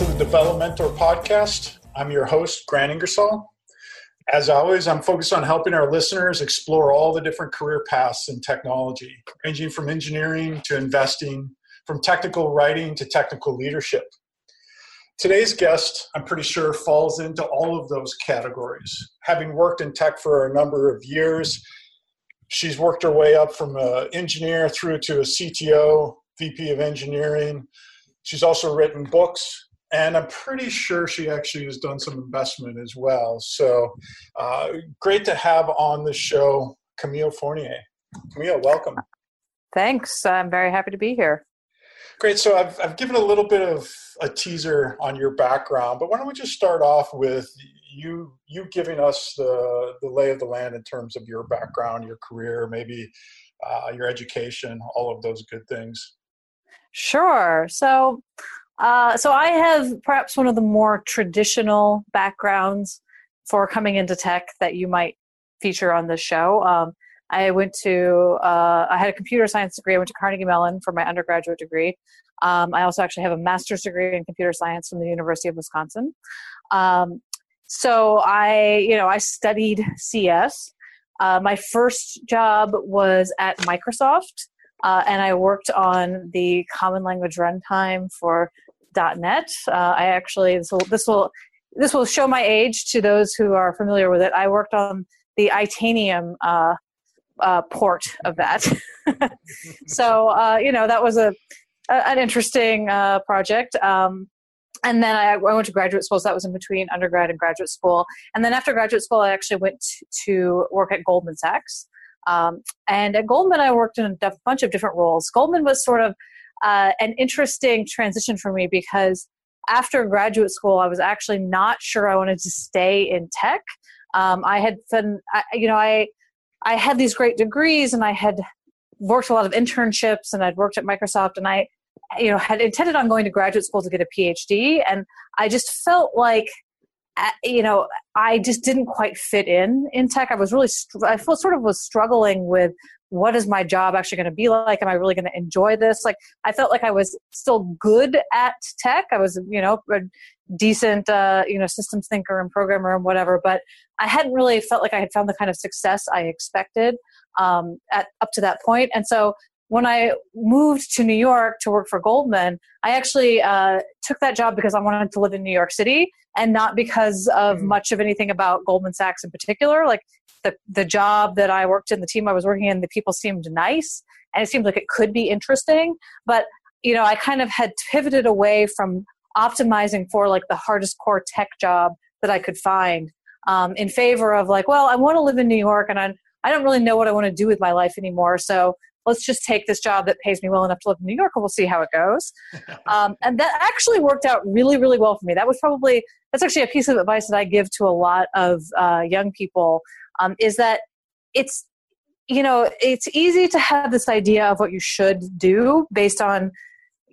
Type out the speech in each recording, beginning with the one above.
To the Develomentor podcast. I'm your host, Grant Ingersoll. As always, I'm focused on helping our listeners explore all the different career paths in technology, ranging from engineering to investing, from technical writing to technical leadership. Today's guest, I'm pretty sure, falls into all of those categories. Having worked in tech for a number of years, she's worked her way up from an engineer through to a CTO, VP of engineering, She's also written books, and I'm pretty sure she actually has done some investment as well. So uh, great to have on the show Camille Fournier. Camille, welcome. Thanks. I'm very happy to be here. Great. So I've, I've given a little bit of a teaser on your background, but why don't we just start off with you you giving us the, the lay of the land in terms of your background, your career, maybe uh, your education, all of those good things. Sure. So, uh, so I have perhaps one of the more traditional backgrounds for coming into tech that you might feature on this show. Um, I went to, uh, I had a computer science degree. I went to Carnegie Mellon for my undergraduate degree. Um, I also actually have a master's degree in computer science from the University of Wisconsin. Um, so I, you know, I studied CS. Uh, my first job was at Microsoft. Uh, and I worked on the common language runtime for .NET. Uh, I actually this will this will this will show my age to those who are familiar with it. I worked on the Itanium uh, uh port of that, so uh, you know that was a, a an interesting uh, project. Um, and then I, I, went to graduate school, so that was in between undergrad and graduate school. And then after graduate school, I actually went to work at Goldman Sachs. Um, and at Goldman, I worked in a bunch of different roles. Goldman was sort of uh, an interesting transition for me because after graduate school, I was actually not sure I wanted to stay in tech. Um, I had been, I, you know, I I had these great degrees and I had worked a lot of internships and I'd worked at Microsoft and I, you know, had intended on going to graduate school to get a PhD and I just felt like you know, I just didn't quite fit in in tech. I was really, I felt sort of was struggling with what is my job actually going to be like? Am I really going to enjoy this? Like, I felt like I was still good at tech. I was, you know, a decent, uh, you know, systems thinker and programmer and whatever, but I hadn't really felt like I had found the kind of success I expected um, at up to that point. And so when I moved to New York to work for Goldman, I actually uh, took that job because I wanted to live in New York City and not because of mm. much of anything about Goldman Sachs in particular. Like the, the job that I worked in, the team I was working in, the people seemed nice and it seemed like it could be interesting. But, you know, I kind of had pivoted away from optimizing for like the hardest core tech job that I could find um, in favor of like, well, I want to live in New York and I, I don't really know what I want to do with my life anymore. So let's just take this job that pays me well enough to live in New York and we'll see how it goes. Um, and that actually worked out really, really well for me. That was probably, that's actually a piece of advice that I give to a lot of uh, young people um, is that it's, you know, it's easy to have this idea of what you should do based on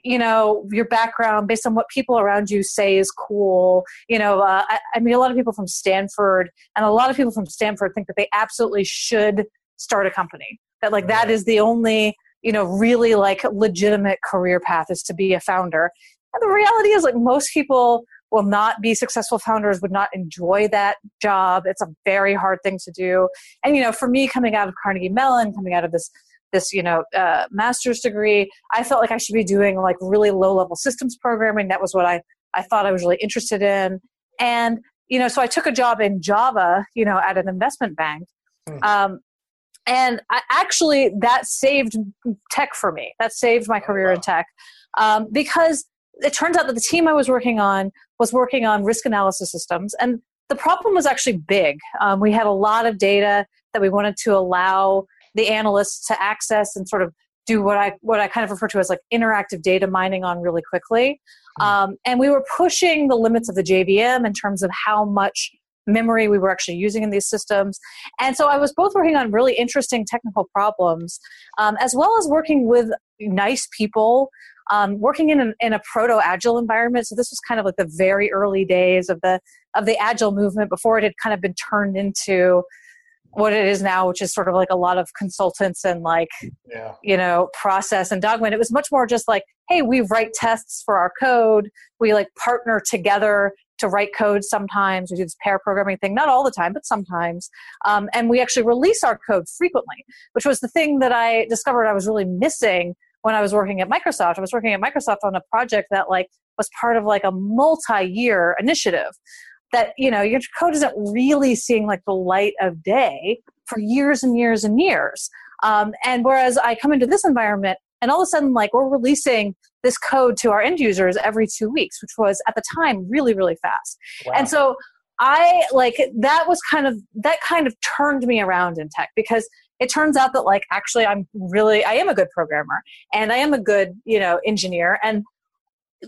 you know your background based on what people around you say is cool. You know uh, I, I mean a lot of people from stanford and a lot of people from stanford think that they absolutely should start a company that like that is the only you know really like legitimate career path is to be a founder. And the reality is like most people will not be successful founders would not enjoy that job. It's a very hard thing to do. And you know for me coming out of carnegie mellon coming out of this this you know uh, master's degree i felt like i should be doing like really low level systems programming. That was what i i thought i was really interested in. And you know so i took a job in java you know at an investment bank. Hmm. um, and I, actually that saved tech for me. That saved my career in tech. Um, because it turns out that the team i was working on was working on risk analysis systems and the problem was actually big um, we had a lot of data that we wanted to allow the analysts to access and sort of do what I what I kind of refer to as like interactive data mining on really quickly. Hmm. Um, and we were pushing the limits of the JVM in terms of how much memory we were actually using in these systems. And so I was both working on really interesting technical problems, um, as well as working with nice people. Um, working in, an, in a proto agile environment, so this was kind of like the very early days of the of the agile movement before it had kind of been turned into what it is now, which is sort of like a lot of consultants and like, yeah. you know, process and dogma. And it was much more just like, hey, we write tests for our code. We like partner together to write code sometimes. We do this pair programming thing, not all the time, but sometimes. Um, and we actually release our code frequently, which was the thing that I discovered I was really missing when I was working at Microsoft. I was working at Microsoft on a project that like was part of like a multi-year initiative that you know your code isn't really seeing like the light of day for years and years and years um, and whereas i come into this environment and all of a sudden like we're releasing this code to our end users every two weeks which was at the time really really fast wow. and so i like that was kind of that kind of turned me around in tech because it turns out that like actually i'm really i am a good programmer and i am a good you know engineer and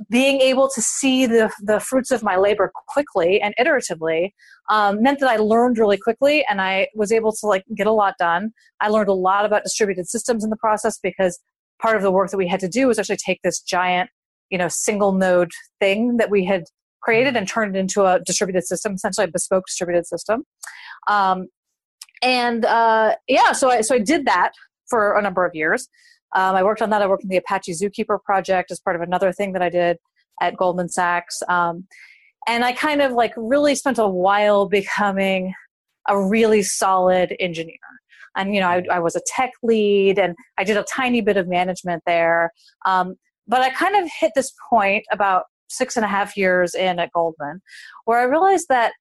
being able to see the, the fruits of my labor quickly and iteratively um, meant that I learned really quickly and I was able to like get a lot done. I learned a lot about distributed systems in the process because part of the work that we had to do was actually take this giant, you know, single node thing that we had created and turned it into a distributed system, essentially a bespoke distributed system. Um, and uh, yeah, so I, so I did that for a number of years. Um, I worked on that. I worked on the Apache Zookeeper project as part of another thing that I did at Goldman Sachs. Um, and I kind of like really spent a while becoming a really solid engineer. And, you know, I, I was a tech lead and I did a tiny bit of management there. Um, but I kind of hit this point about six and a half years in at Goldman where I realized that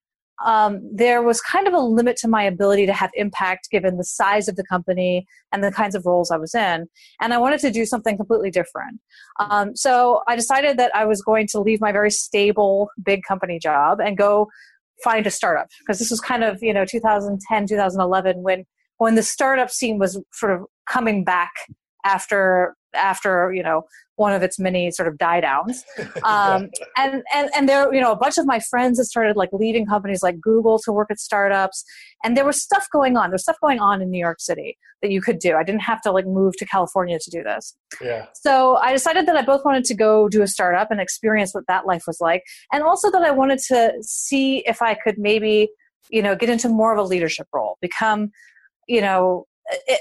um, there was kind of a limit to my ability to have impact given the size of the company and the kinds of roles I was in. And I wanted to do something completely different. Um, so I decided that I was going to leave my very stable big company job and go find a startup because this was kind of you know 2010 2011 when when the startup scene was sort of coming back after after you know one of its many sort of die downs. Um, and and and there you know a bunch of my friends had started like leaving companies like google to work at startups. And there was stuff going on. There's stuff going on in new york city that you could do. I didn't have to like move to california to do this. Yeah. So i decided that i both wanted to go do a startup and experience what that life was like and also that i wanted to see if i could maybe you know get into more of a leadership role become you know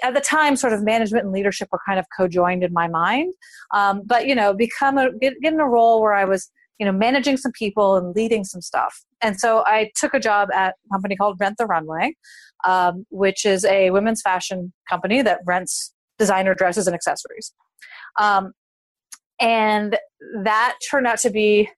at the time sort of management and leadership were kind of co-joined in my mind um, but you know become a get, get in a role where i was you know managing some people and leading some stuff and so i took a job at a company called rent the runway um, which is a women's fashion company that rents designer dresses and accessories um, and that turned out to be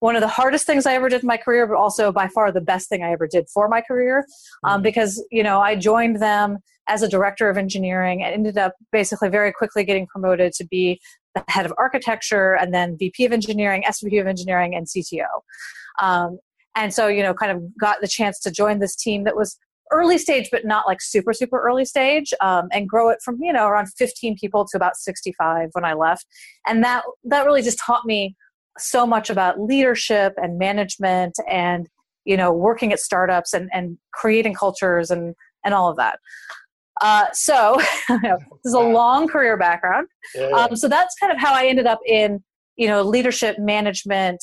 one of the hardest things I ever did in my career, but also by far the best thing I ever did for my career. Um, mm-hmm. because, you know, I joined them as a director of engineering and ended up basically very quickly getting promoted to be the head of architecture and then VP of engineering, SVP of engineering, and CTO. Um, and so, you know, kind of got the chance to join this team that was early stage, but not like super, super early stage, um, and grow it from, you know, around 15 people to about 65 when I left. And that, that really just taught me so much about leadership and management and you know working at startups and, and creating cultures and and all of that uh, so this is a long career background yeah, yeah. Um, so that's kind of how i ended up in you know leadership management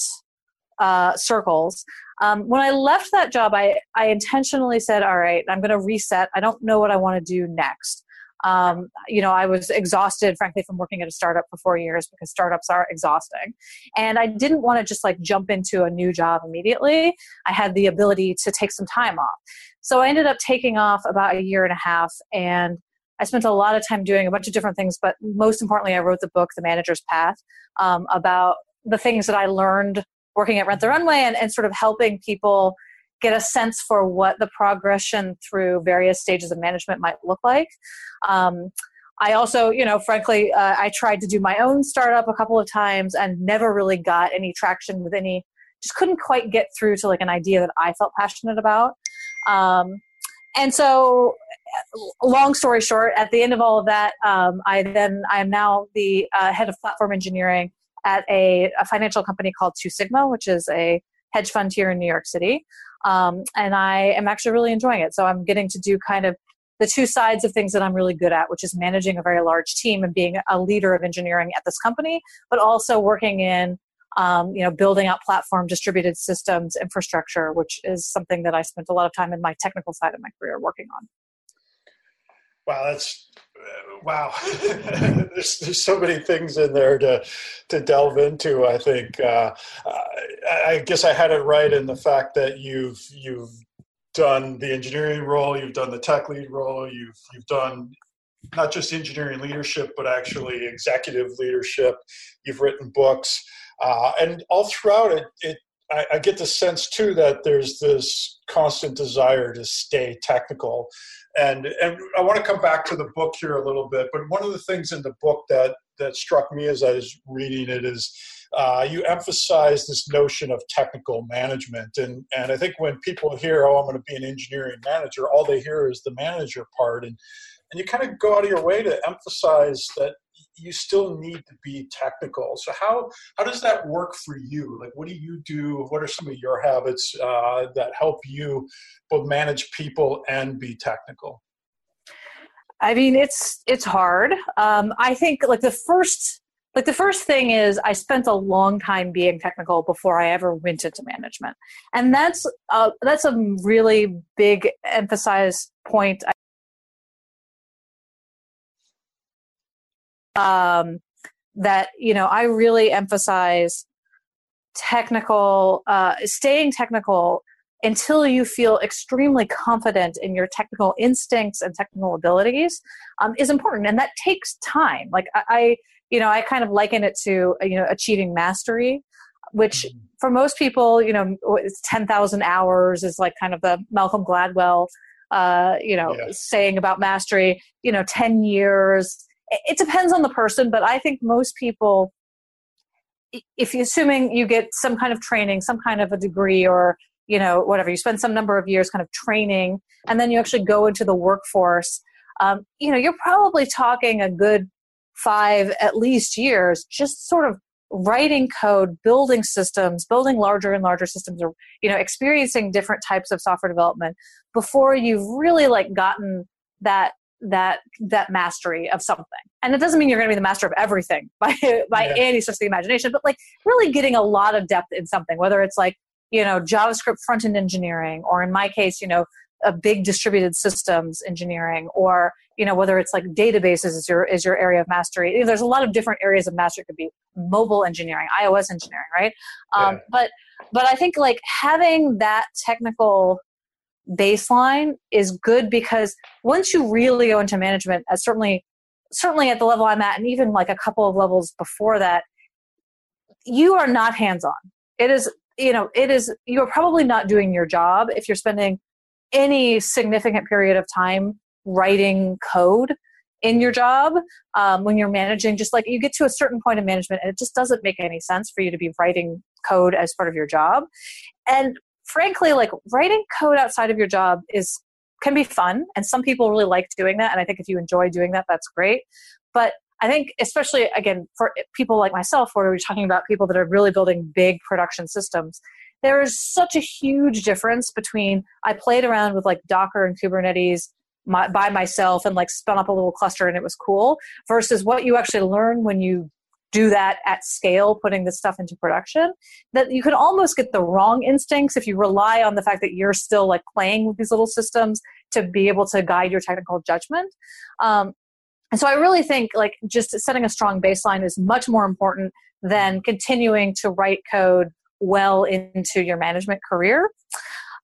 uh, circles um, when i left that job I, I intentionally said all right i'm going to reset i don't know what i want to do next um, you know, I was exhausted, frankly, from working at a startup for four years because startups are exhausting. And I didn't want to just like jump into a new job immediately. I had the ability to take some time off. So I ended up taking off about a year and a half and I spent a lot of time doing a bunch of different things, but most importantly, I wrote the book, The Manager's Path, um, about the things that I learned working at Rent the Runway and, and sort of helping people get a sense for what the progression through various stages of management might look like. Um, I also, you know, frankly, uh, I tried to do my own startup a couple of times and never really got any traction with any, just couldn't quite get through to like an idea that I felt passionate about. Um, and so, long story short, at the end of all of that, um, I then I am now the uh, head of platform engineering at a, a, financial company called Two Sigma, which is a hedge fund here in New York City. Um, and I am actually really enjoying it. So I'm getting to do kind of the two sides of things that I'm really good at, which is managing a very large team and being a leader of engineering at this company, but also working in um, you know building out platform distributed systems infrastructure which is something that i spent a lot of time in my technical side of my career working on Wow, that's uh, wow. there's, there's so many things in there to to delve into. I think uh, I guess I had it right in the fact that you've you've done the engineering role, you've done the tech lead role, you've you've done not just engineering leadership, but actually executive leadership. You've written books, uh, and all throughout it, it I, I, get the sense too that there's this constant desire to stay technical. And and I want to come back to the book here a little bit, but one of the things in the book that that struck me as I was reading it is uh, you emphasize this notion of technical management. And, and I think when people hear, oh, I'm going to be an engineering manager, all they hear is the manager part. And, and you kind of go out of your way to emphasize that you still need to be technical. So how how does that work for you? Like, what do you do? What are some of your habits uh, that help you both manage people and be technical? I mean, it's it's hard. Um, I think like the first like the first thing is I spent a long time being technical before I ever went into management, and that's uh, that's a really big emphasized point. Um, that you know I really emphasize technical, uh, staying technical until you feel extremely confident in your technical instincts and technical abilities um, is important and that takes time like I, you know i kind of liken it to you know achieving mastery which mm-hmm. for most people you know it's 10,000 hours is like kind of the malcolm gladwell uh, you know yeah. saying about mastery you know 10 years it depends on the person but i think most people if you assuming you get some kind of training some kind of a degree or you know whatever you spend some number of years kind of training and then you actually go into the workforce um, you know you're probably talking a good five at least years just sort of writing code building systems building larger and larger systems or you know experiencing different types of software development before you've really like gotten that that that mastery of something. And it doesn't mean you're going to be the master of everything by by yeah. any stretch of the imagination but like really getting a lot of depth in something whether it's like you know javascript front end engineering or in my case you know a big distributed systems engineering or you know whether it's like databases is your is your area of mastery. You know, there's a lot of different areas of mastery. It could be mobile engineering ios engineering right? Um, but but i think like having that technical baseline is good because once you really go into management as certainly certainly at the level i'm at and even like a couple of levels before that you are not hands on it is you know it is you're probably not doing your job if you're spending any significant period of time writing code in your job um, when you're managing just like you get to a certain point of management and it just doesn't make any sense for you to be writing code as part of your job. And frankly like writing code outside of your job is can be fun and some people really like doing that and i think if you enjoy doing that that's great. But i think especially again for people like myself where we're talking about people that are really building big production systems there is such a huge difference between I played around with like Docker and Kubernetes my, by myself and like spun up a little cluster and it was cool versus what you actually learn when you do that at scale putting this stuff into production that you can almost get the wrong instincts if you rely on the fact that you're still like playing with these little systems to be able to guide your technical judgment um, and so i really think like just setting a strong baseline is much more important than continuing to write code well into your management career.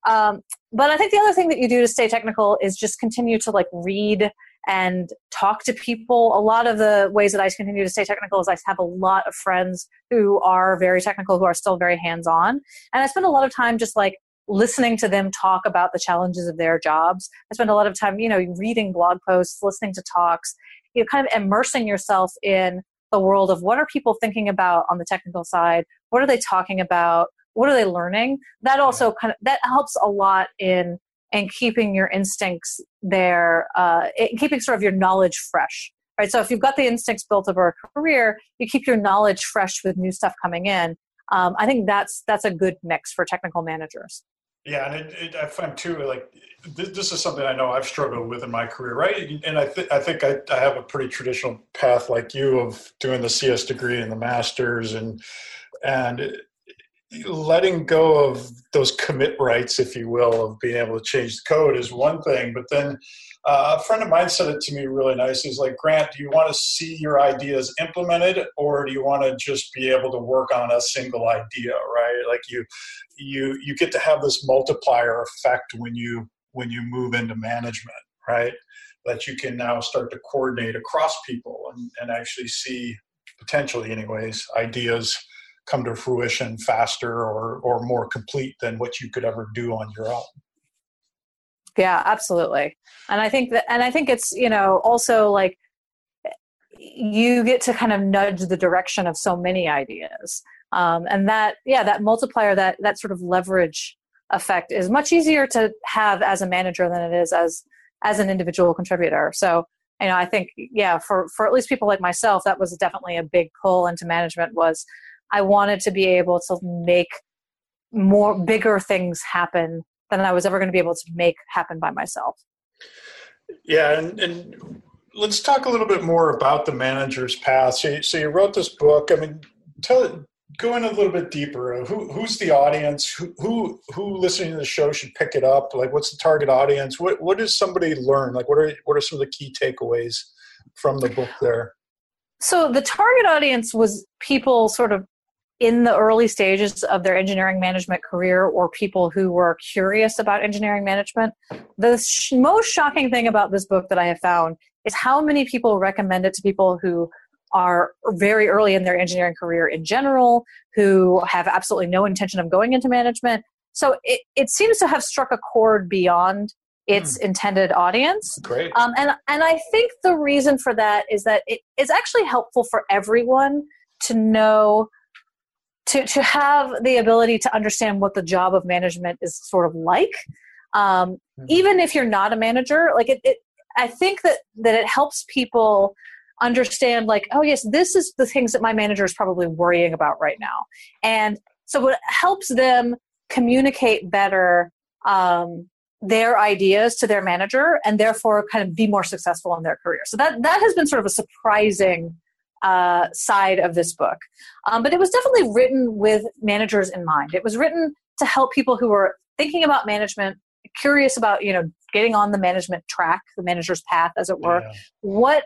Um, but I think the other thing that you do to stay technical is just continue to like read and talk to people. A lot of the ways that I continue to stay technical is I have a lot of friends who are very technical, who are still very hands on. And I spend a lot of time just like listening to them talk about the challenges of their jobs. I spend a lot of time, you know, reading blog posts, listening to talks, you know, kind of immersing yourself in the world of what are people thinking about on the technical side what are they talking about what are they learning that also kind of that helps a lot in in keeping your instincts there uh, keeping sort of your knowledge fresh right? So if you've got the instincts built over a career you keep your knowledge fresh with new stuff coming in. Um, i think that's that's a good mix for technical managers. Yeah, and it, it, I find too, like this, this, is something I know I've struggled with in my career, right? And I, th- I think I, I, have a pretty traditional path like you of doing the CS degree and the masters, and and letting go of those commit rights, if you will, of being able to change the code is one thing. But then uh, a friend of mine said it to me really nice. He's like, Grant, do you want to see your ideas implemented, or do you want to just be able to work on a single idea? Right? Like you, you, you get to have this multiplier effect when you when you move into management, right? That you can now start to coordinate across people and, and actually see potentially, anyways, ideas come to fruition faster or or more complete than what you could ever do on your own. Yeah absolutely. And i think that and i think it's you know also like you get to kind of nudge the direction of so many ideas. Um, and that yeah that multiplier that that sort of leverage effect is much easier to have as a manager than it is as as an individual contributor. So you know i think yeah for for at least people like myself that was definitely a big pull into management was I wanted to be able to make more bigger things happen than I was ever going to be able to make happen by myself. Yeah, and, and let's talk a little bit more about the manager's path. So, you, so you wrote this book. I mean, tell go in a little bit deeper. Who, who's the audience? Who, who who listening to the show should pick it up? Like, what's the target audience? What what does somebody learn? Like, what are what are some of the key takeaways from the book there? So the target audience was people sort of in the early stages of their engineering management career or people who were curious about engineering management. The sh- most shocking thing about this book that I have found is how many people recommend it to people who are very early in their engineering career in general, who have absolutely no intention of going into management. So it, it seems to have struck a chord beyond its mm. intended audience. Great. Um, and, and I think the reason for that is that it is actually helpful for everyone to know to to have the ability to understand what the job of management is sort of like um, mm-hmm. even if you're not a manager like it, it i think that that it helps people understand like oh yes this is the things that my manager is probably worrying about right now and so it helps them communicate better um, their ideas to their manager and therefore kind of be more successful in their career so that that has been sort of a surprising uh, side of this book. Um, but it was definitely written with managers in mind. It was written to help people who were thinking about management, curious about you know getting on the management track, the manager's path, as it were. Yeah. What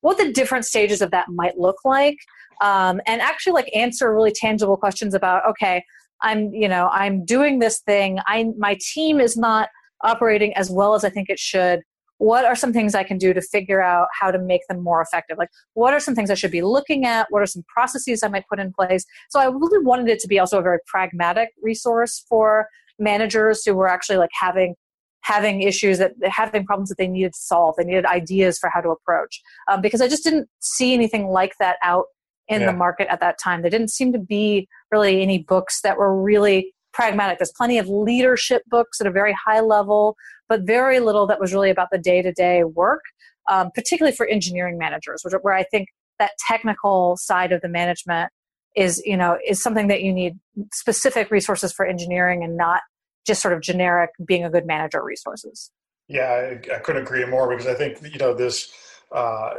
what the different stages of that might look like, um, and actually like answer really tangible questions about okay. I'm, you know, I'm doing this thing. I, my team is not operating as well as I think it should what are some things I can do to figure out how to make them more effective? Like, what are some things I should be looking at? What are some processes I might put in place? So, I really wanted it to be also a very pragmatic resource for managers who were actually like having having issues that having problems that they needed to solve they needed ideas for how to approach um, because i just didn't see anything like that out in yeah. the market at that time there didn't seem to be really any books that were really pragmatic there's plenty of leadership books at a very high level but very little that was really about the day to day work, um, particularly for engineering managers, which, where I think that technical side of the management is you know is something that you need specific resources for engineering and not just sort of generic being a good manager resources. Yeah, I, I couldn't agree more because I think you know this. Uh,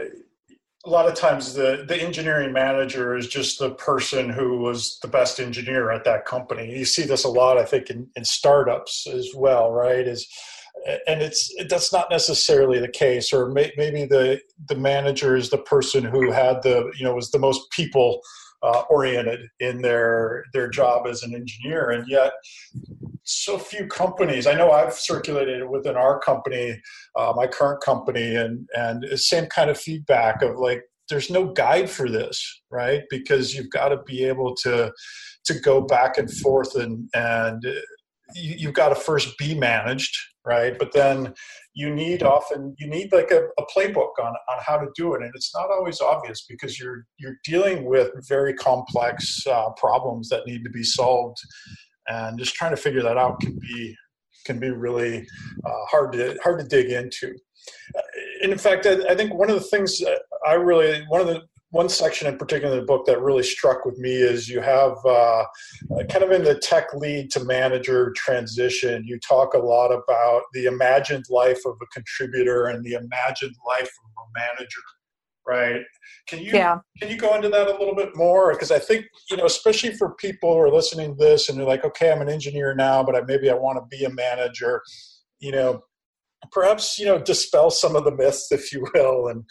a lot of times the the engineering manager is just the person who was the best engineer at that company. You see this a lot i think in, in startups as well right? Is and it's that's not necessarily the case or may, maybe the the manager is the person who had the you know was the most people uh, oriented in their their job as an engineer and yet so few companies. I know i've circulated it within our company uh, my current company and and the same kind of feedback of like there's no guide for this right? Because you've got to be able to to go back and forth and and you, have got to first be managed right? But then you need often you need like a, a, playbook on, on how to do it. And it's not always obvious because you're you're dealing with very complex uh, problems that need to be solved and just trying to figure that out can be can be really uh, hard to hard to dig into and in fact I, I think one of the things i really one of the one section in particular in the book that really struck with me is you have uh, kind of in the tech lead to manager transition, you talk a lot about the imagined life of a contributor and the imagined life of a manager. Right? Can you Yeah. can you go into that a little bit more? Because i think you know especially for people who are listening to this and they're like okay i'm an engineer now but I, maybe i want to be a manager you know perhaps you know dispel some of the myths if you will and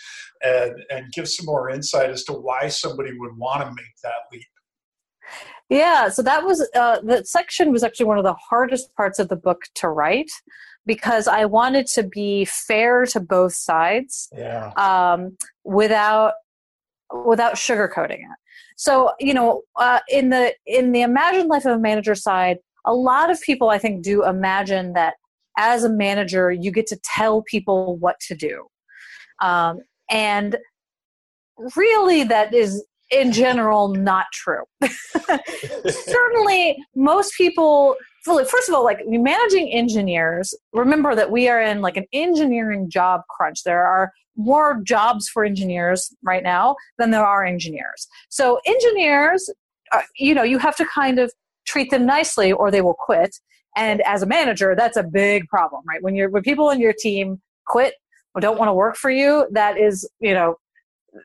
and and give some more insight as to why somebody would want to make that leap. Yeah, so that was uh, that section was actually one of the hardest parts of the book to write because I wanted to be fair to both sides yeah um, without without sugarcoating it. So you know, uh, in the in the imagined life of a manager side, a lot of people I think do imagine that as a manager you get to tell people what to do, um, and really that is in general not true. Certainly, most people. Well, First of all, like managing engineers, remember that we are in like an engineering job crunch. There are more jobs for engineers right now than there are engineers. So engineers, uh, you know, you have to kind of treat them nicely or they will quit. And as a manager, that's a big problem, right? When you're when people in your team quit or don't want to work for you, that is, you know,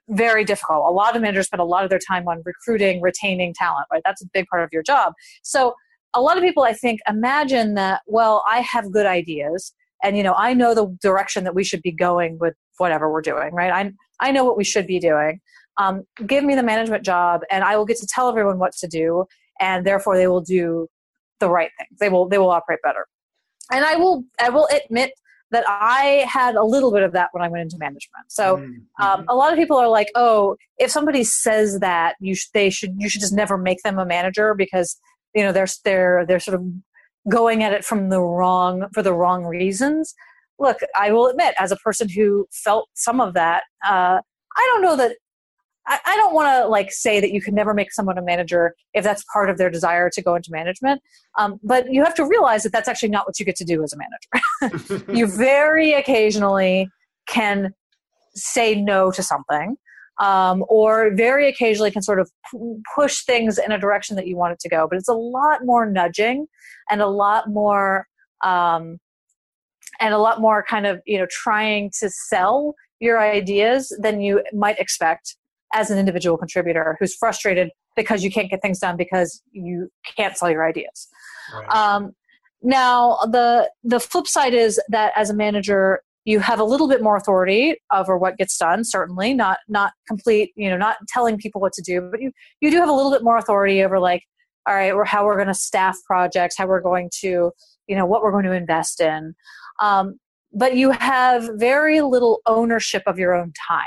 very difficult. A lot of managers spend a lot of their time on recruiting, retaining talent, right? That's a big part of your job. So a lot of people I think imagine that, well, I have good ideas and you know, I know the direction that we should be going with whatever we're doing, right? I I know what we should be doing. Um, give me the management job and I will get to tell everyone what to do and therefore they will do the right things. They will they will operate better. And I will I will admit that I had a little bit of that when I went into management. So Mm-hmm. um, a lot of people are like, "Oh, if somebody says that, you sh- they should you should just never make them a manager because you know they're they're they're sort of going at it from the wrong for the wrong reasons." Look, I will admit, as a person who felt some of that, uh, I don't know that. I, I don't want to like say that you can never make someone a manager if that's part of their desire to go into management. Um, but you have to realize that that's actually not what you get to do as a manager you very occasionally can say no to something um, or very occasionally can sort of p- push things in a direction that you want it to go but it's a lot more nudging and a lot more um, and a lot more kind of you know trying to sell your ideas than you might expect as an individual contributor who's frustrated because you can't get things done because you can't sell your ideas Right. um, now the the flip side is that as a manager you have a little bit more authority over what gets done certainly not not complete you know not telling people what to do but you you do have a little bit more authority over like all right or how we're going to staff projects how we're going to you know what we're going to invest in. Um, but you have very little ownership of your own time.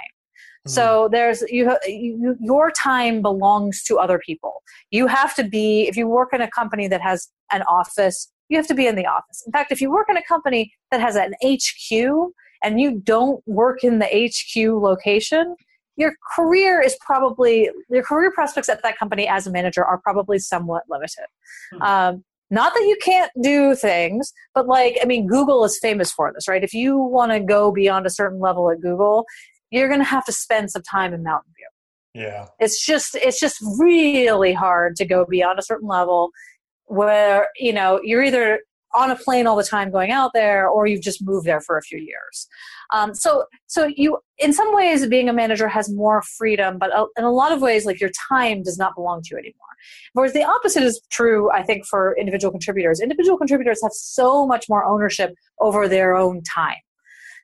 So there's you, you your time belongs to other people. You have to be if you work in a company that has an office you have to be in the office. In fact if you work in a company that has an hq and you don't work in the hq location your career is probably your career prospects at that company as a manager are probably somewhat limited. Hmm. um, not that you can't do things but like i mean google is famous for this right? If you want to go beyond a certain level at google you're going to have to spend some time in mountain view. Yeah. It's just it's just really hard to go beyond a certain level where you know you're either on a plane all the time going out there or you've just moved there for a few years. Um, so so you in some ways being a manager has more freedom but uh, in a lot of ways like your time does not belong to you anymore. Whereas the opposite is true i think for individual contributors. Individual contributors have so much more ownership over their own time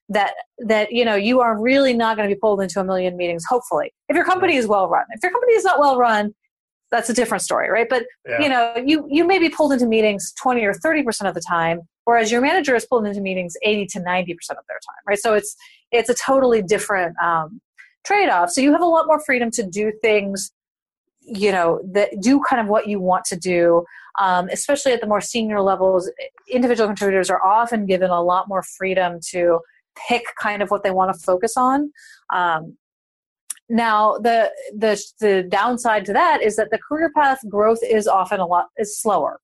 that that you know you are really not going to be pulled into a million meetings hopefully. If your company is well run. If your company is not well run that's a different story right? But yeah. you know you you may be pulled into meetings 20 or 30 percent of the time whereas your manager is pulled into meetings 80 to 90 percent of their time right? So it's it's a totally different um, trade-off. So you have a lot more freedom to do things you know that do kind of what you want to do um, especially at the more senior levels. Individual contributors are often given a lot more freedom to pick kind of what they want to focus on um, now the the the downside to that is that the career path growth is often a lot is slower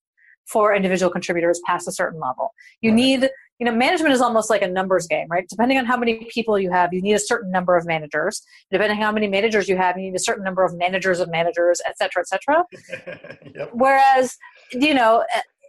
for individual contributors past a certain level. You Right. need you know management is almost like a numbers game right? Depending on how many people you have you need a certain number of managers. Depending on how many managers you have you need a certain number of managers of managers et cetera et cetera. Yep. Whereas you know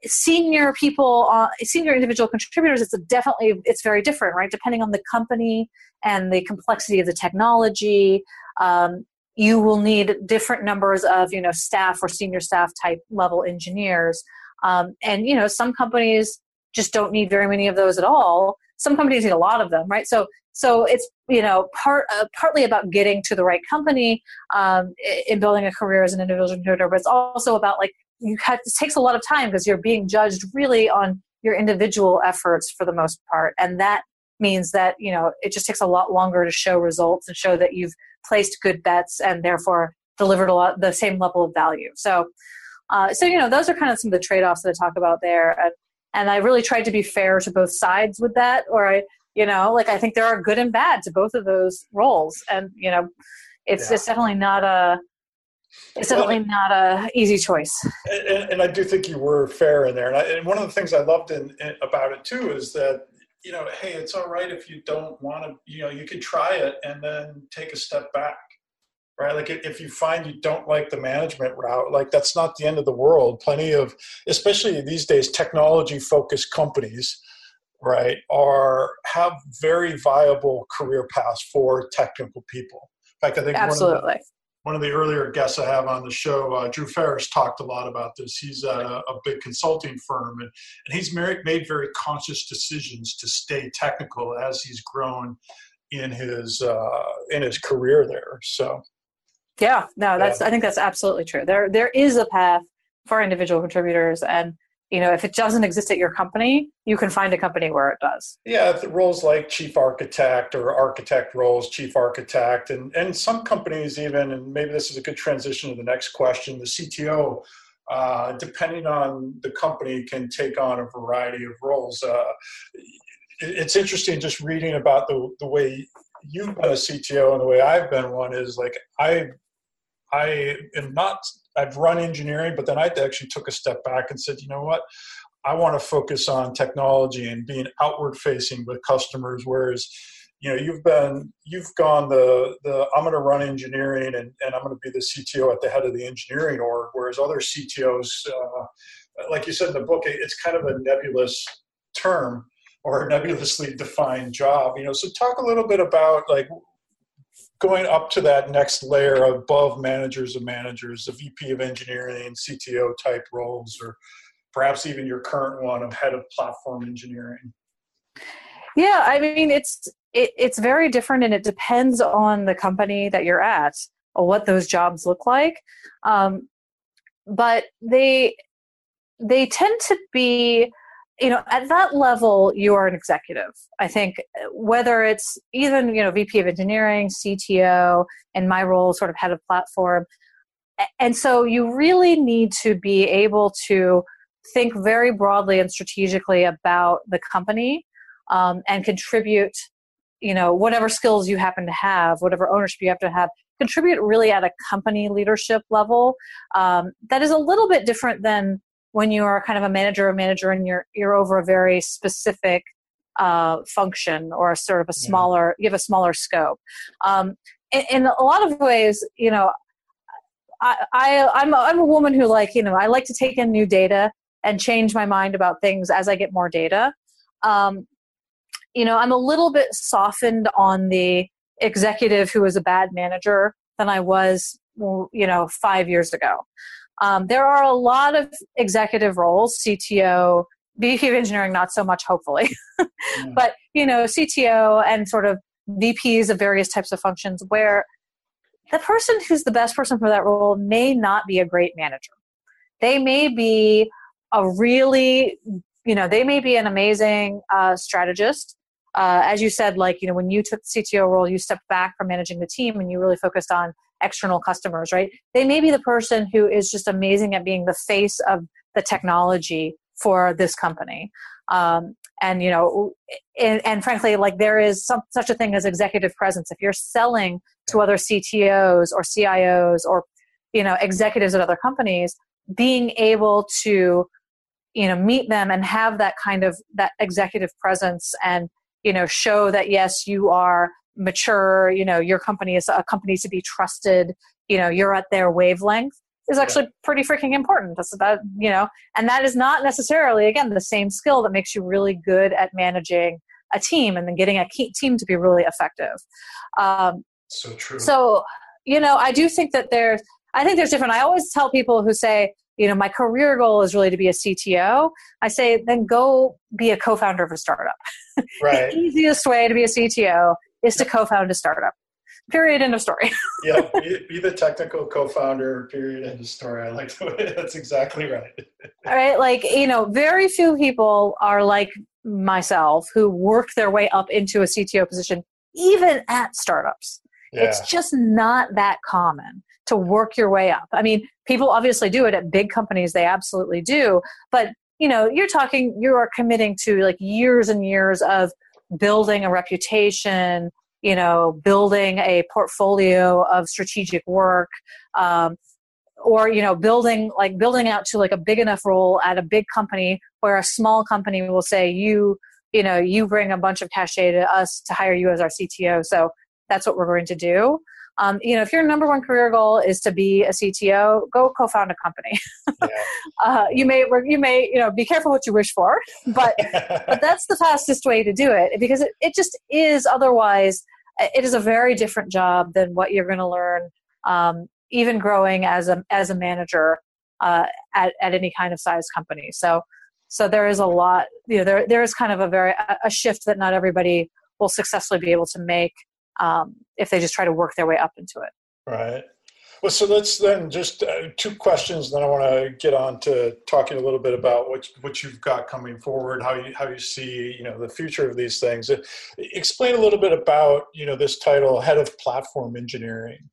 senior people uh, senior individual contributors it's definitely it's very different right? Depending on the company and the complexity of the technology um, you will need different numbers of you know staff or senior staff type level engineers. Um, and you know some companies just don't need very many of those at all. Some companies need a lot of them right? So so it's you know part uh, partly about getting to the right company um, in building a career as an individual contributor but it's also about like you have, it takes a lot of time because you're being judged really on your individual efforts for the most part. And that means that you know it just takes a lot longer to show results and show that you've placed good bets and therefore delivered a lot the same level of value. So uh, so you know those are kind of some of the trade-offs that i talk about there. And, and i really tried to be fair to both sides with that or i you know like i think there are good and bad to both of those roles. And you know it's yeah. it's definitely not a it's definitely well, not a easy choice. And, and, I do think you were fair in there. And, I, and one of the things I loved in, in, about it too is that you know, hey, it's all right if you don't want to. You know, you can try it and then take a step back, right? Like if you find you don't like the management route, like that's not the end of the world. Plenty of, especially these days, technology-focused companies right are have very viable career paths for technical people in fact i think absolutely one of the earlier guests I have on the show, uh, Drew Ferris, talked a lot about this. He's at a, a big consulting firm, and, and he's made, made very conscious decisions to stay technical as he's grown in his uh, in his career there. So, yeah, no, that's yeah. I think that's absolutely true. There there is a path for individual contributors, and you know if it doesn't exist at your company you can find a company where it does. Yeah roles like chief architect or architect roles chief architect and and some companies even and maybe this is a good transition to the next question the cto uh, depending on the company can take on a variety of roles. Uh, it's interesting just reading about the, the way you've been a cto and the way i've been one is like i i am not I've run engineering, but then I actually took a step back and said, you know what? I want to focus on technology and being outward facing with customers. Whereas, you know, you've been, you've gone the, the I'm going to run engineering and, and I'm going to be the CTO at the head of the engineering org. Whereas other CTOs, uh, like you said in the book, it's kind of a nebulous term or a nebulously defined job. You know, so talk a little bit about like going up to that next layer above managers of managers, a VP of engineering, CTO type roles, or perhaps even your current one of head of platform engineering? Yeah, I mean it's it, it's very different, and it depends on the company that you're at or what those jobs look like. Um, but they they tend to be you know at that level you are an executive. I think whether it's even you know vp of engineering cto and my role sort of head of platform and so you really need to be able to think very broadly and strategically about the company um, and contribute you know whatever skills you happen to have whatever ownership you have to have contribute really at a company leadership level um, that is a little bit different than when you are kind of a manager or manager and you're you're over a very specific uh, function or a sort of a smaller yeah. you have a smaller scope. Um, in, in, a lot of ways you know I, I I'm a, I'm a woman who like you know I like to take in new data and change my mind about things as I get more data. Um, you know I'm a little bit softened on the executive who was a bad manager than I was you know five years ago um, there are a lot of executive roles, CTO, VP of engineering, not so much, hopefully, yeah. but you know, CTO and sort of VPs of various types of functions where the person who's the best person for that role may not be a great manager. They may be a really, you know, they may be an amazing uh, strategist. Uh, as you said, like, you know, when you took the CTO role, you stepped back from managing the team and you really focused on external customers, right? They may be the person who is just amazing at being the face of the technology for this company. Um, and you know, and, and, frankly, like there is some, such a thing as executive presence. If you're selling to other CTOs or CIOs or you know executives at other companies, being able to you know meet them and have that kind of that executive presence and you know show that yes you are mature you know your company is a company to be trusted you know you're at their wavelength is actually pretty freaking important. That's about, you know, and that is not necessarily, again, the same skill that makes you really good at managing a team and then getting a team to be really effective. Um, so true. So, you know, I do think that there's, I think there's different. I always tell people who say, you know, my career goal is really to be a CTO. I say, then go be a co-founder of a startup. Right. the easiest way to be a CTO is to co-found a startup. Period. End of story. yeah, be, be, the technical co-founder. Period. End of story. I like the That's exactly right. All right, like you know, very few people are like myself who work their way up into a CTO position, even at startups. Yeah. It's just not that common to work your way up. I mean, people obviously do it at big companies; they absolutely do. But you know, you're talking, you are committing to like years and years of building a reputation you know building a portfolio of strategic work um, or you know building like building out to like a big enough role at a big company where a small company will say you you know you bring a bunch of cachet to us to hire you as our cto so that's what we're going to do um, you know if your number one career goal is to be a cto go co-found a company yeah. uh, you may you may you know be careful what you wish for but but that's the fastest way to do it because it, it just is otherwise it is a very different job than what you're going to learn um, even growing as a as a manager uh, at, at any kind of size company so so there is a lot you know there there is kind of a very a shift that not everybody will successfully be able to make um, if they just try to work their way up into it right well, so let's then just uh, two questions. Then I want to get on to talking a little bit about what what you've got coming forward, how you how you see you know the future of these things. Uh, explain a little bit about you know this title, head of platform engineering.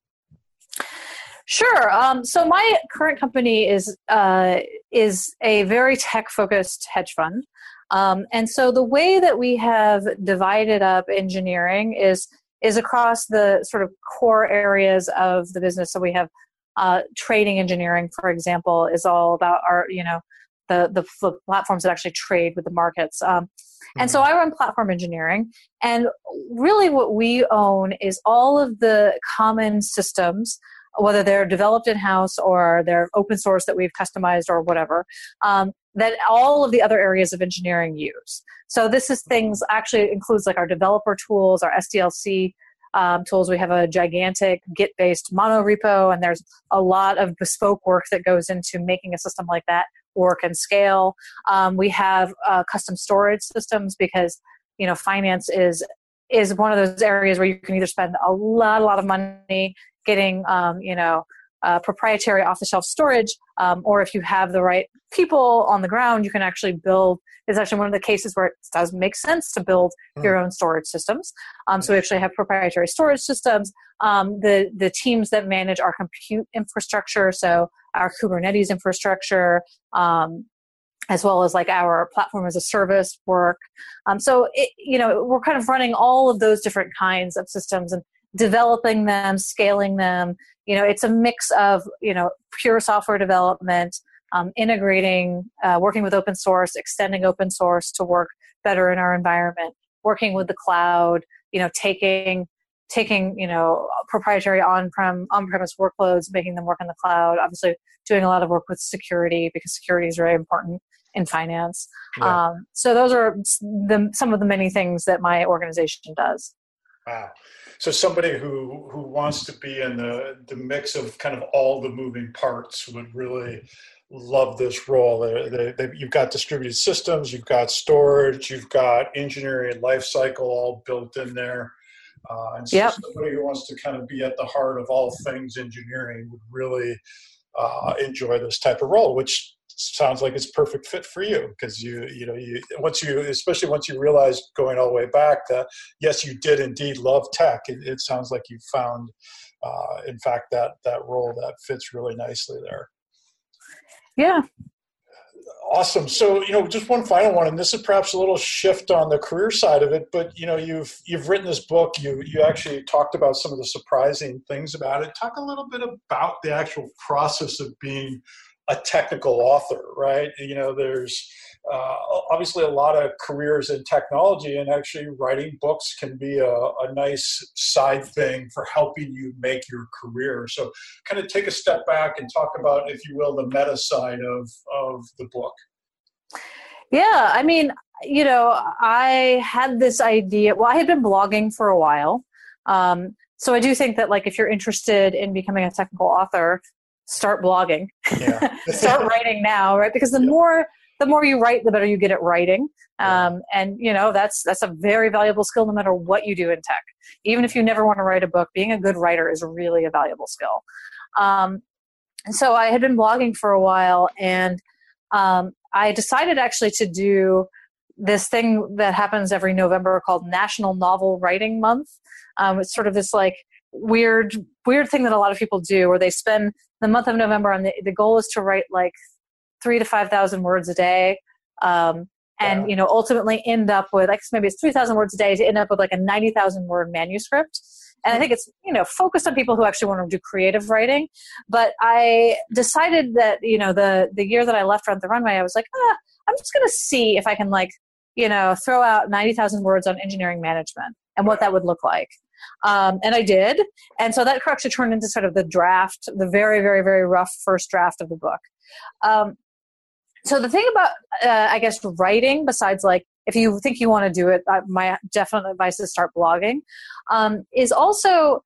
Sure. Um, so my current company is uh, is a very tech focused hedge fund, um, and so the way that we have divided up engineering is is across the sort of core areas of the business. So we have uh, trading engineering, for example, is all about our, you know, the, the, the platforms that actually trade with the markets. Um, and so mm-hmm. I run platform engineering. And really, what we own is all of the common systems, whether they're developed in house or they're open source that we've customized or whatever, um, that all of the other areas of engineering use. So this is things actually includes like our developer tools, our SDLC um, tools. We have a gigantic Git based mono repo, and there's a lot of bespoke work that goes into making a system like that work and scale. Um, we have uh, custom storage systems because you know finance is is one of those areas where you can either spend a lot a lot of money getting um, you know uh, proprietary off the shelf storage, um, or if you have the right people on the ground, you can actually build. It's actually one of the cases where it does make sense to build mm. your own storage systems. Um, so we actually have proprietary storage systems. Um, the the teams that manage our compute infrastructure, so our Kubernetes infrastructure, um, as well as like our platform as a service work. Um, so it, you know we're kind of running all of those different kinds of systems and developing them, scaling them. You know, it's a mix of you know pure software development, um, integrating, uh, working with open source, extending open source to work better in our environment, working with the cloud. You know, taking taking you know proprietary on-prem on-premise workloads, making them work in the cloud. Obviously, doing a lot of work with security because security is very important in finance. Yeah. Um, so those are the, some of the many things that my organization does. Wow so somebody who who wants to be in the the mix of kind of all the moving parts would really love this role. They, they, you've got distributed systems, you've got storage, you've got engineering life cycle all built in there. Uh, and so yep. somebody who wants to kind of be at the heart of all things engineering would really uh, enjoy this type of role, which sounds like it's perfect fit for you because you you know you once you especially once you realize going all the way back that yes you did indeed love tech it, it sounds like you found uh, in fact that that role that fits really nicely there. Yeah. Awesome. So you know just one final one and this is perhaps a little shift on the career side of it but you know you've you've written this book you you actually talked about some of the surprising things about it. Talk a little bit about the actual process of being a technical author, right? You know, there's uh, obviously a lot of careers in technology, and actually writing books can be a, a nice side thing for helping you make your career. So, kind of take a step back and talk about, if you will, the meta side of of the book. Yeah, I mean, you know, I had this idea. Well, I had been blogging for a while. Um, so I do think that, like, if you're interested in becoming a technical author, start blogging. Yeah. start writing now, right? Because the yeah. more the more you write, the better you get at writing. Um, and you know that's that's a very valuable skill, no matter what you do in tech. Even if you never want to write a book, being a good writer is really a valuable skill. Um, and so I had been blogging for a while, and um, I decided actually to do this thing that happens every November called National Novel Writing Month. Um, it's sort of this like weird weird thing that a lot of people do where they spend the month of November and the, the goal is to write like three to five thousand words a day. Um, and you know ultimately end up with like maybe it's 3000 words a day to end up with like a 90000 word manuscript. And i think it's you know focused on people who actually want to do creative writing. But i decided that you know the the year that i left Rent the Runway i was like ah, i'm just going to see if i can like you know throw out 90000 words on engineering management and what that would look like um, and I did. And so that actually turned into sort of the draft, the very, very, very rough first draft of the book. Um, so the thing about, uh, I guess, writing, besides like, if you think you want to do it, uh, my definite advice is start blogging, um, is also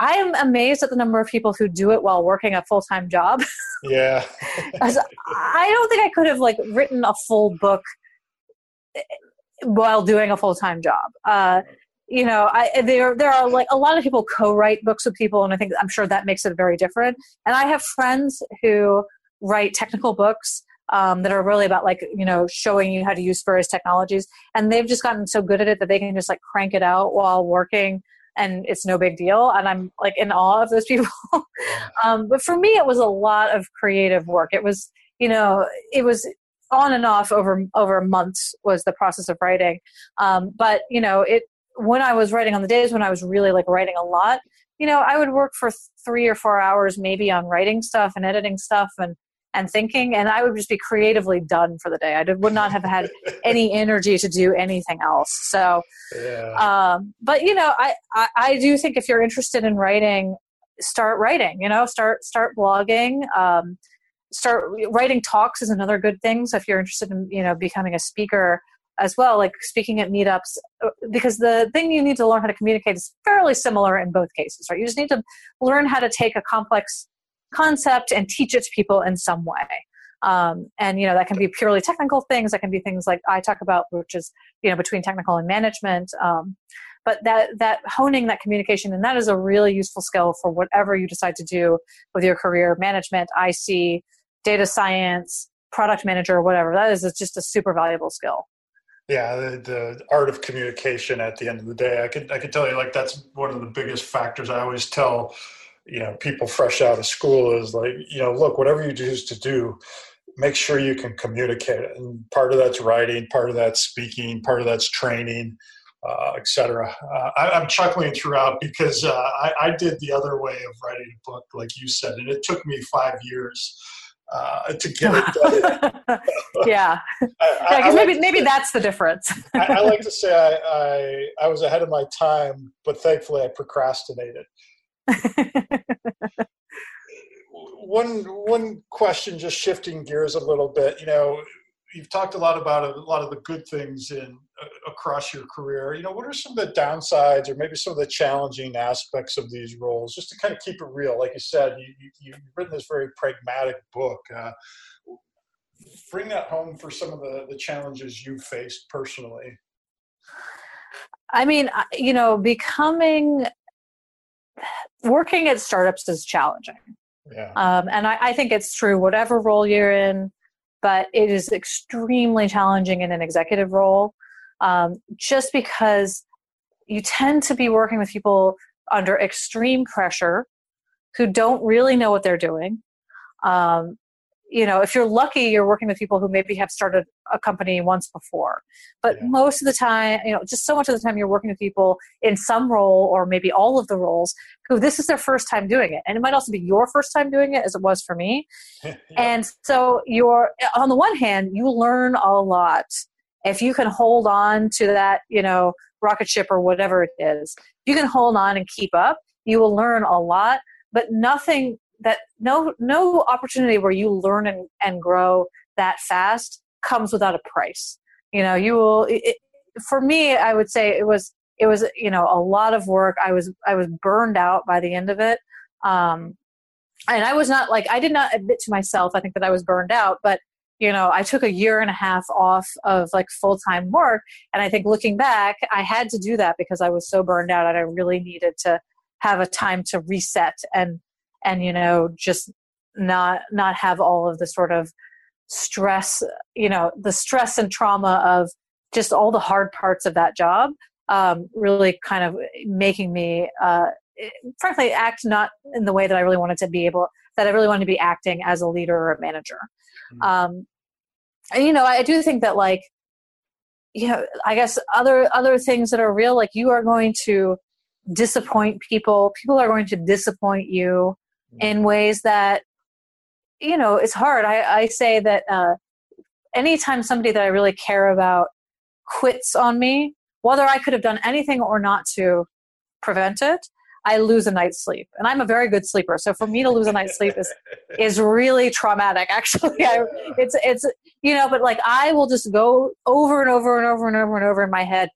I am amazed at the number of people who do it while working a full time job. Yeah. I don't think I could have like written a full book eh, while doing a full time job. Uh, you know, I, there there are like a lot of people co-write books with people, and I think I'm sure that makes it very different. And I have friends who write technical books um, that are really about like you know showing you how to use various technologies, and they've just gotten so good at it that they can just like crank it out while working, and it's no big deal. And I'm like in awe of those people. um, but for me, it was a lot of creative work. It was you know it was on and off over over months was the process of writing um, but you know it when I was writing on the days when I was really like writing a lot, you know, I would work for three or four hours maybe on writing stuff and editing stuff and and thinking, and I would just be creatively done for the day. I did, would not have had any energy to do anything else. So, yeah. um, but you know, I, I I do think if you're interested in writing, start writing. You know, start start blogging. Um, start writing talks is another good thing. So if you're interested in you know becoming a speaker, as well, like speaking at meetups, uh, because the thing you need to learn how to communicate is fairly similar in both cases, right? You just need to learn how to take a complex concept and teach it to people in some way. Um, and you know that can be purely technical things. That can be things like I talk about, which is you know between technical and management. Um, but that that honing that communication and that is a really useful skill for whatever you decide to do with your career, management, IC, data science, product manager, whatever. That is just a super valuable skill yeah the, the, art of communication at the end of the day i could i could tell you like that's one of the biggest factors i always tell you know people fresh out of school is like you know look whatever you choose to do make sure you can communicate and part of that's writing part of that's speaking part of that's training uh, etc. Uh, I, am chuckling throughout because uh, I, I, did the other way of writing a book, like you said, and it took me five years uh, to get it done. yeah, I, yeah like maybe maybe say, that's the difference. I, I, like to say I, I, I was ahead of my time, but thankfully I procrastinated. one one question, just shifting gears a little bit. You know, you've talked a lot about a lot of the good things in uh, across your career. You know, what are some of the downsides, or maybe some of the challenging aspects of these roles, just to kind of keep it real? Like you said, you, you have written this very pragmatic book. Uh, bring that home for some of the the challenges you faced personally. I mean, you know, becoming working at startups is challenging. Yeah. Um, and I, I think it's true, whatever role you're in, but it is extremely challenging in an executive role um, just because you tend to be working with people under extreme pressure who don't really know what they're doing. Um, you know if you're lucky you're working with people who maybe have started a company once before. But yeah. most of the time you know just so much of the time you're working with people in some role or maybe all of the roles who this is their first time doing it. And it might also be your first time doing it as it was for me. Yeah. and so you're on the one hand you learn a lot. If you can hold on to that you know rocket ship or whatever it is you can hold on and keep up you will learn a lot. But nothing that no no opportunity where you learn and, and grow that fast comes without a price. You know you will it, for me i would say it was it was you know a lot of work. I was i was burned out by the end of it. Um and i was not like i did not admit to myself i think that i was burned out but you know i took a year and a half off of like full-time work. And i think looking back i had to do that because i was so burned out and i really needed to have a time to reset and and you know just not not have all of the sort of stress you know the stress and trauma of just all the hard parts of that job um, really kind of making me uh, frankly act not in the way that i really wanted to be able that i really wanted to be acting as a leader or a manager. Mm-hmm. um, and you know i do think that like you know i guess other other things that are real like you are going to disappoint people. People are going to disappoint you in ways that you know it's hard. I, I say that uh, anytime somebody that i really care about quits on me whether i could have done anything or not to prevent it i lose a night's sleep. And i'm a very good sleeper so for me to lose a night's sleep is is really traumatic actually. I, it's it's you know but like i will just go over and over and over and over and over in my head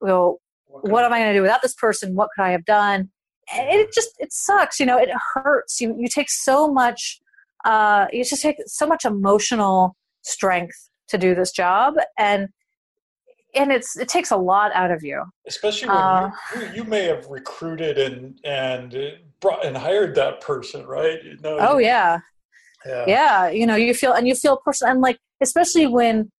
well what am i going to do without this person? What could i have done it just it sucks you know it hurts. You you take so much uh you just take so much emotional strength to do this job and and it's it takes a lot out of you. Especially when uh, you, you, may have recruited and and brought and hired that person right? You know, oh yeah. yeah. Yeah you know you feel and you feel person and like especially when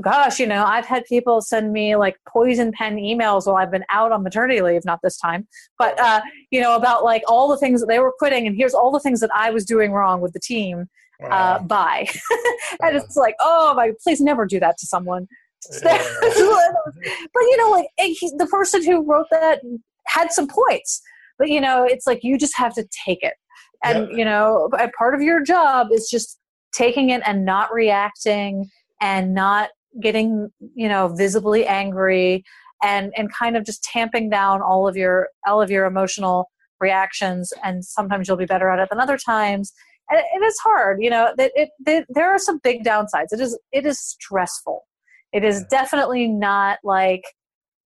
gosh, you know, I've had people send me like poison pen emails while I've been out on maternity leave, not this time, but, uh, you know, about like all the things that they were quitting and here's all the things that I was doing wrong with the team. Uh, wow. Uh, bye. and yeah. it's like, oh my, please never do that to someone. Yeah. but you know, like he, the person who wrote that had some points, but you know, it's like you just have to take it. And, you know, part of your job is just taking it and not reacting and not getting you know visibly angry and and kind of just tamping down all of your all of your emotional reactions and sometimes you'll be better at it than other times. And it is hard you know that it, it, there are some big downsides. It is it is stressful. It is definitely not like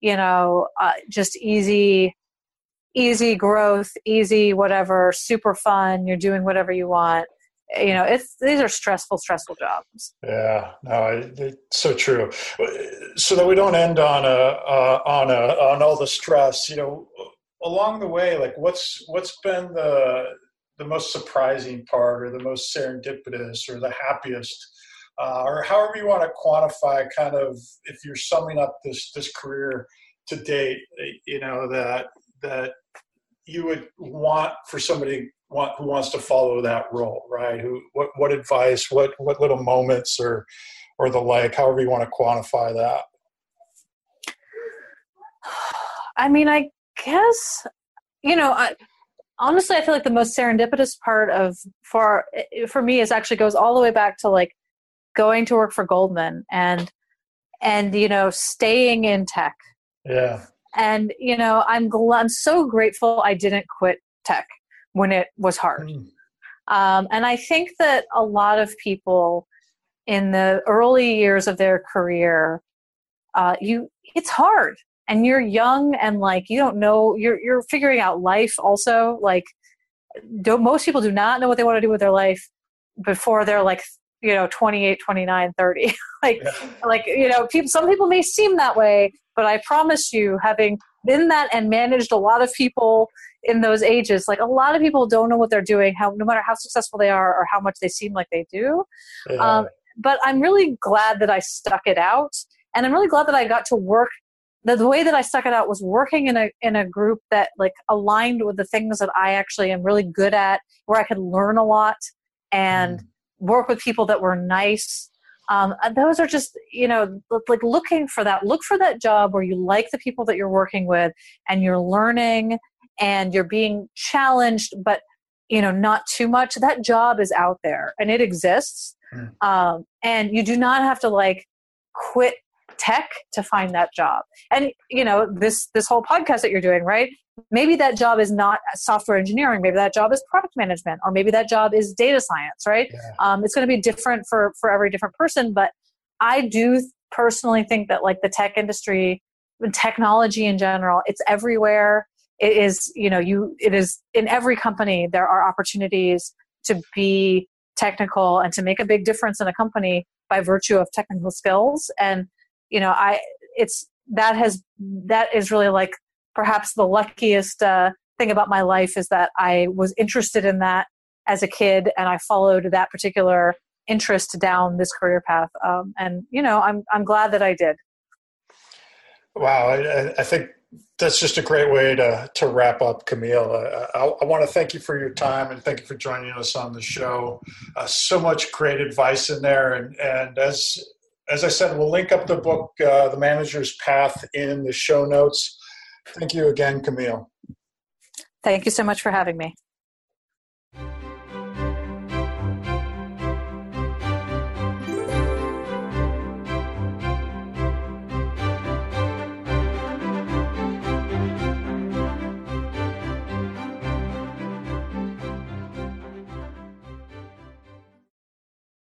you know uh, just easy easy growth easy whatever super fun you're doing whatever you want you know it's these are stressful stressful jobs. Yeah no it's so true. So that we don't end on a uh, on a on all the stress you know along the way like what's what's been the the most surprising part or the most serendipitous or the happiest uh, or however you want to quantify kind of if you're summing up this this career to date you know that that you would want for somebody want, who wants to follow that role, right? Who, what, what advice, what, what little moments or, or the like, however you want to quantify that. I mean, I guess, you know, I, honestly, I feel like the most serendipitous part of, for, for me is actually goes all the way back to like going to work for Goldman and, and, you know, staying in tech. Yeah. And, you know, I'm, gl- I'm so grateful I didn't quit tech when it was hard. Mm. Um, and I think that a lot of people in the early years of their career, uh, you it's hard, and you're young and like you don't know you're you're figuring out life. Also, like don't, most people do not know what they want to do with their life before they're like you know 28 29 30 like yeah. like you know people some people may seem that way but i promise you having been that and managed a lot of people in those ages like a lot of people don't know what they're doing how no matter how successful they are or how much they seem like they do yeah. um, but i'm really glad that i stuck it out and i'm really glad that i got to work the, the way that i stuck it out was working in a in a group that like aligned with the things that i actually am really good at where i could learn a lot and mm. work with people that were nice. Um, those are just, you know, like looking for that. Look for that job where you like the people that you're working with and you're learning and you're being challenged, but, you know, not too much. That job is out there and it exists. Mm. Um, and you do not have to like quit tech to find that job and you know this this whole podcast that you're doing right maybe that job is not software engineering maybe that job is product management or maybe that job is data science right yeah. um, it's going to be different for for every different person but i do personally think that like the tech industry technology in general it's everywhere it is you know you it is in every company there are opportunities to be technical and to make a big difference in a company by virtue of technical skills. And you know i it's that has that is really like perhaps the luckiest uh, thing about my life is that i was interested in that as a kid and i followed that particular interest down this career path. Um, and you know i'm i'm glad that i did. Wow. I, I think that's just a great way to to wrap up, Camille. I, I, I, want to thank you for your time and thank you for joining us on the show. Uh, so much great advice in there, and and as as I said, we'll link up the book, uh, The Manager's Path, in the show notes. Thank you again, Camille. Thank you so much for having me.